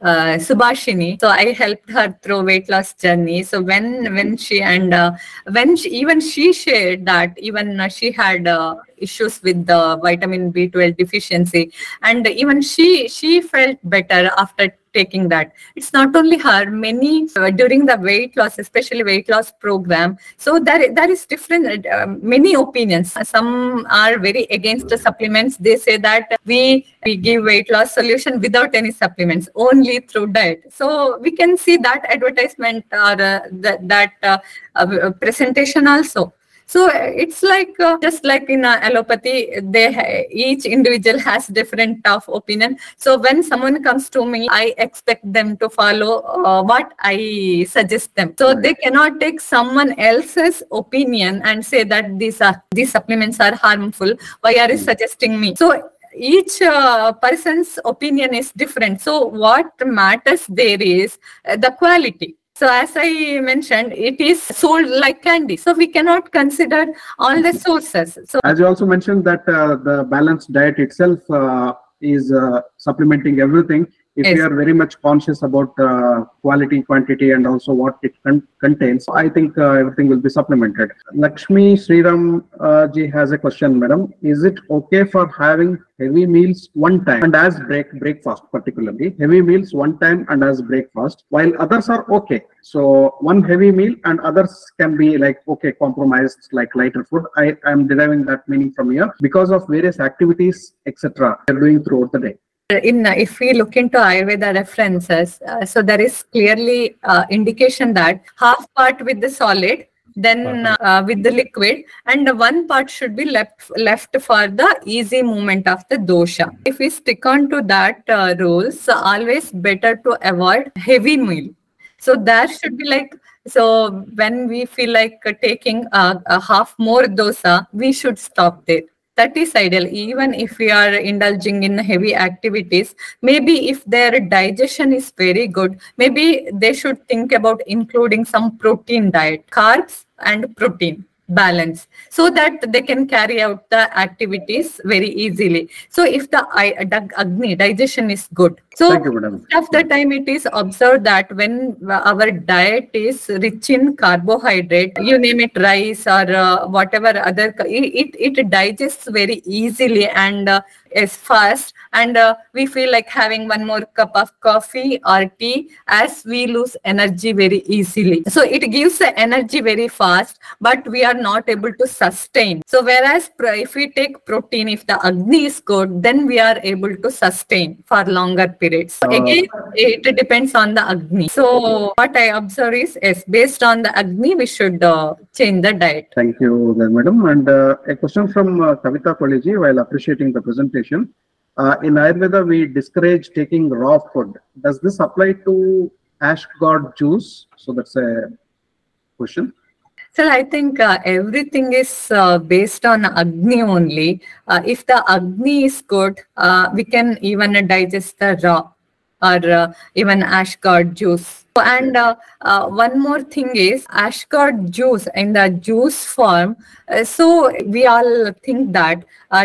uh, Subhashini. So I helped her through weight loss journey. So when when she and uh, when she, even she shared that even uh, she had uh, issues with the vitamin B12 deficiency, and even she she felt better after taking that. It's not only her many uh, during the weight loss especially weight loss program. So there there is different uh, many opinions. Some are very against the supplements. They say that we we give weight loss solution without any supplements only through diet. So we can see that advertisement or uh, that that uh, uh, presentation also so it's like uh, just like in uh, allopathy, they ha- each individual has different tough opinion. So when someone comes to me, I expect them to follow uh, what I suggest them. So they cannot take someone else's opinion and say that these are these supplements are harmful. Why are you suggesting me? So each uh, person's opinion is different. So what matters there is uh, the quality. So as I mentioned, it is sold like candy. So we cannot consider all the sources. So As you also mentioned that uh, the balanced diet itself uh, is uh, supplementing everything. If Yes. we are very much conscious about uh, quality, quantity, and also what it con- contains, I think uh, everything will be supplemented. Lakshmi Sriram uh, ji has a question, madam. Is it okay for having heavy meals one time and as break breakfast, particularly heavy meals one time and as breakfast, while others are okay? So one heavy meal and others can be like okay, compromised like lighter food. I am deriving that meaning from here because of various activities, etc. They're doing throughout the day. In if we look into ayurveda references uh, so there is clearly uh, indication that half part with the solid then uh, with the liquid and one part should be left left for the easy movement of the dosha. If we stick on to that uh, rules always better to avoid heavy meal. So there should be like so when we feel like uh, taking uh, a half more dosa we should stop there that is ideal. Even if we are indulging in heavy activities maybe if their digestion is very good maybe they should think about including some protein diet carbs and protein balance so that they can carry out the activities very easily. So if the I- agni digestion is good so you, of the time it is observed that when our diet is rich in carbohydrate you name it rice or uh, whatever other it, it it digests very easily and uh, is fast and uh, we feel like having one more cup of coffee or tea as we lose energy very easily. So it gives the energy very fast but we are not able to sustain. So whereas if we take protein if the agni is good then we are able to sustain for longer periods. So again it depends on the agni. So what i observe is yes based on the agni we should uh, change the diet. Thank you, madam. And uh, a question from uh, Kavita Koleji while appreciating the presentation. Uh, in Ayurveda, we discourage taking raw food. Does this apply to ash juice? So that's a question. So I think uh, everything is uh, based on Agni only. Uh, if the Agni is good, uh, we can even digest the raw or uh, even ash gourd juice. And uh, uh, one more thing is ash gourd juice in the juice form. So we all think that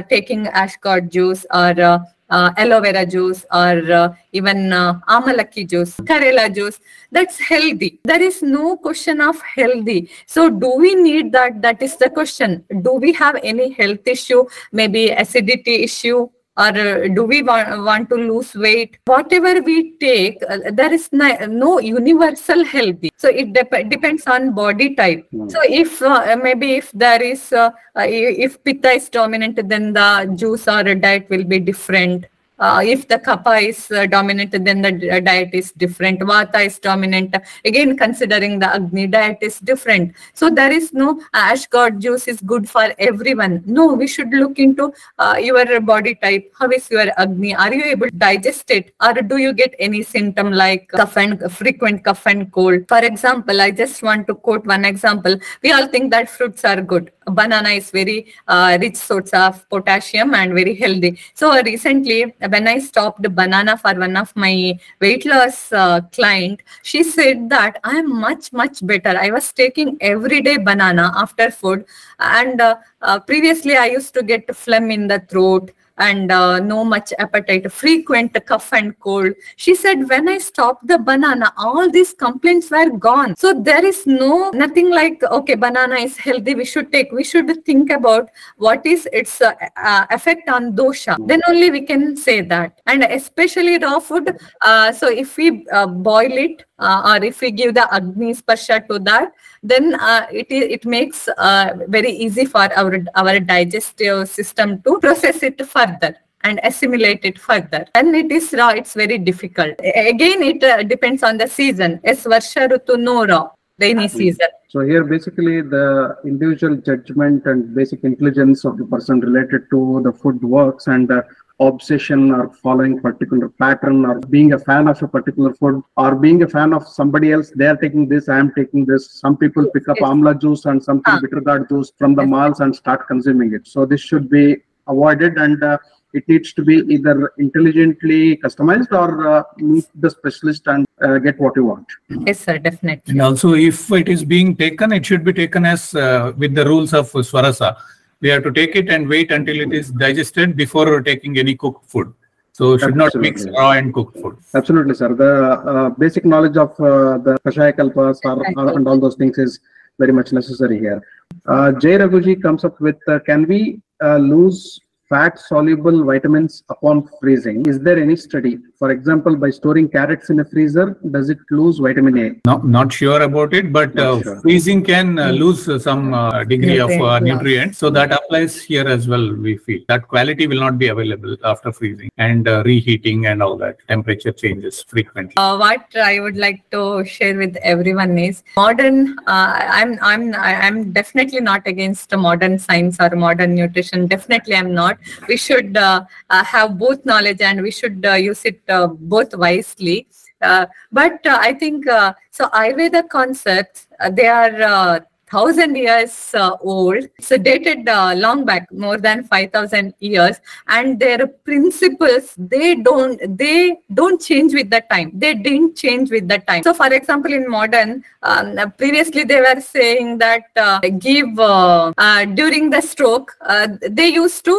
taking ash gourd juice or uh, aloe vera juice or uh, even uh, amalaki juice, karela juice, that's healthy. There is no question of healthy. So do we need that? That is the question. Do we have any health issue, maybe acidity issue? Or uh, do we want, want to lose weight? Whatever we take, uh, there is no, no universal healthy. So it dep- depends on body type. Hmm. So if uh, maybe if there is uh, uh, if pitta is dominant, then the juice or diet will be different. Uh, if the kapha is uh, dominant, then the diet is different. Vata is dominant. Again, considering the Agni diet is different. So there is no ash gourd juice is good for everyone. No, we should look into uh, your body type. How is your Agni? Are you able to digest it, or do you get any symptom like cough and frequent cough and cold? For example, I just want to quote one example. We all think that fruits are good. Banana is very uh, rich source of potassium and very healthy. So recently, when I stopped banana for one of my weight loss uh, client, she said that I am much much better. I was taking everyday banana after food, and uh, uh, previously I used to get phlegm in the throat and uh, no much appetite, frequent cough and cold. She said, when I stopped the banana, all these complaints were gone. So there is no nothing like okay, banana is healthy. We should take. We should think about what is its uh, uh, effect on dosha. Then only we can say that. And especially raw food. Uh, so if we uh, boil it or if we give the agni sparsha to that, then uh, it it makes uh, very easy for our our digestive system to process it further and assimilate it further. And it is raw, it's very difficult. Again, it uh, depends on the season. It's Varsha Rutu no raw, rainy season. So here basically the individual judgment and basic intelligence of the person related to the food works and uh, obsession or following particular pattern or being a fan of a particular food or being a fan of somebody else they are taking this i am taking this some people pick up Yes. amla juice and something Ah. bitter gourd juice from the Yes. malls and start consuming it so this should be avoided and uh, it needs to be either intelligently customized or uh, meet the specialist and uh, get what you want Yes, sir, definitely. And also, if it is being taken, it should be taken as uh, with the rules of Swarasa. We have to take it and wait until it is digested before taking any cooked food. So, should not mix raw and cooked food. Absolutely, sir. The uh, basic knowledge of uh, the Kashaya Kalpas or, or- and all those things is very much necessary here. Uh, Jay Raghuji comes up with, uh, can we uh, lose fat soluble vitamins upon freezing? Is there any study? For example, by storing carrots in a freezer, does it lose vitamin A? Not, not sure about it, but uh, sure. freezing can uh, lose uh, some uh, degree of uh, Nutrient nutrients. So that applies here as well, we feel. That quality will not be available after freezing and uh, reheating and all that. Temperature changes frequently. Uh, what I would like to share with everyone is modern. Uh, I'm I'm I'm definitely not against modern science or modern nutrition. Definitely, I'm not. We should uh, uh, have both knowledge and we should uh, use it both wisely. But I think so. Ayurveda concepts they are. Thousand years uh, old. It's dated uh, long back more than 5000 years. And their principles they don't they don't change with the time. They didn't change with the time. So for example in modern um, previously they were saying that uh, give uh, uh, during the stroke uh, they used to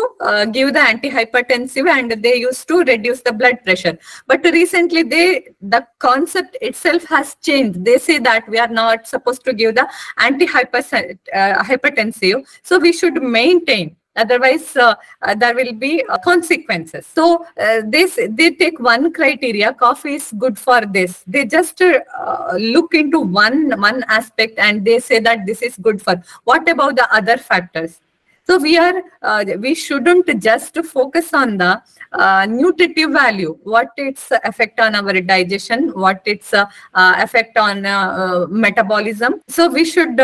give the antihypertensive and they used to reduce the blood pressure. But recently they the concept itself has changed. They say that we are not supposed to give the antihypertensive uh, hypertensive so we should maintain. Otherwise uh, uh, there will be uh, consequences. So uh, this they take one criteria coffee is good for this. They just uh, look into one one aspect and they say that this is good for. What about the other factors so we are uh, we shouldn't just focus on the uh, nutritive value, what its effect on our digestion, what its uh, uh, effect on uh, uh, metabolism. So we should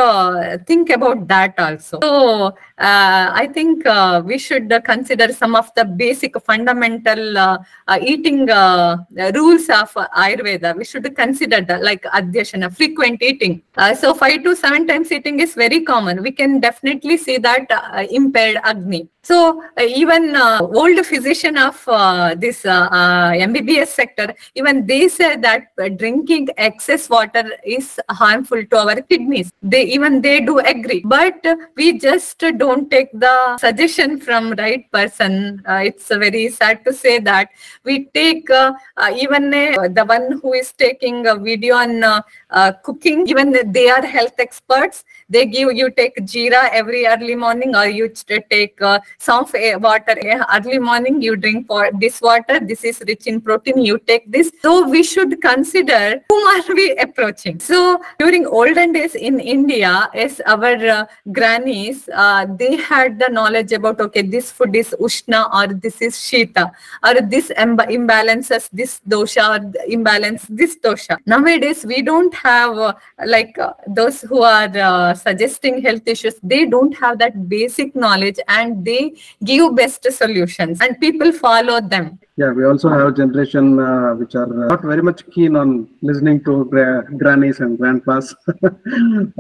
think about that also. So I think we should consider some of the basic fundamental eating rules of Ayurveda. We should consider that like adhyashana, frequent eating. So five to seven times eating is very common. We can definitely see that impaired Agni. So uh, even uh, old physician of uh, this uh, uh, MBBS sector, even they say that uh, drinking excess water is harmful to our kidneys. They even they do agree, but uh, we just don't take the suggestion from right person. Uh, it's very sad to say that we take uh, uh, even uh, the one who is taking a video on uh, uh, cooking, even they are health experts. They give you take jeera every early morning, or you take uh, soft eh, water eh, early morning you drink for this water this is rich in protein you take this. So we should consider whom are we approaching. So during olden days in india as our uh, grannies uh, they had the knowledge about okay this food is ushna or this is shita or this imba- imbalances this dosha or imbalance this dosha. Nowadays we don't have uh, like uh, those who are uh, suggesting health issues they don't have that basic knowledge and they give best solutions and people follow them Yeah, we also have generation uh, which are uh, not very much keen on listening to gra- grannies and grandpas.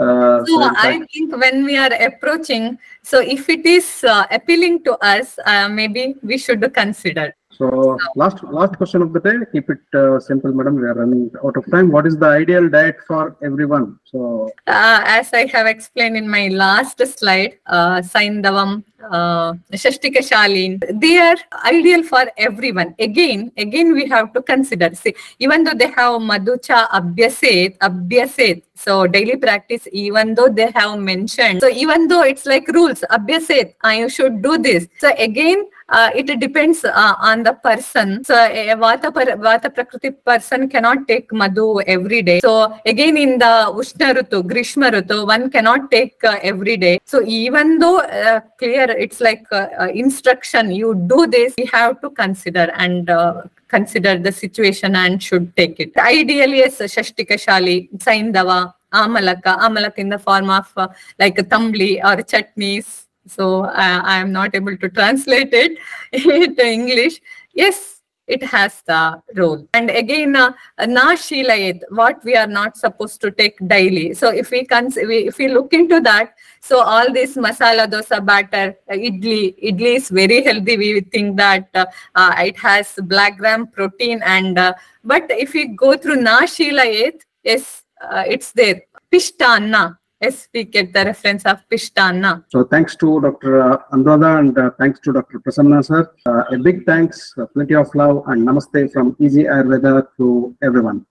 uh, so in i fact, think when we are approaching so if it is uh, appealing to us uh, maybe we should consider so last last question of the day. Keep it uh, simple, madam. We are running out of time. What is the ideal diet for everyone? So Uh, as I have explained in my last slide, uh, Saindavam, uh, Shashtika Shalin, they are ideal for everyone. Again, again, we have to consider. See, even though they have Madhucha Abhyaset, Abhyaset, so daily practice, even though they have mentioned, so even though it's like rules, Abhyaset, I should do this. So again, uh, it depends uh, on the person. So a Vata, Vata Prakriti person cannot take Madhu every day. So again, in the Ushna Rutu, Grishma one cannot take uh, every day. So even though uh, clear, it's like uh, uh, instruction, you do this, we have to consider and uh, consider the situation and should take it. Ideally, yes, Shashtika Shali, Saindava, Amalaka, Amalaka in the form of uh, like a tambli or chutneys. So uh, I am not able to translate it into English. Yes, it has the role. And again, uh, what we are not supposed to take daily. So if we, we if we look into that, so all this masala dosa batter, uh, idli, idli is very healthy. We think that uh, uh, it has black gram protein and uh, but if we go through na shilayet, yes, uh, it's there. Pishtana. Yes, we get the reference of Pishtana. So thanks to Dr. uh, Anuradha and uh, thanks to Dr. Prasanna sir. Uh, a big thanks, uh, plenty of love and namaste from Easy Ayurveda to everyone.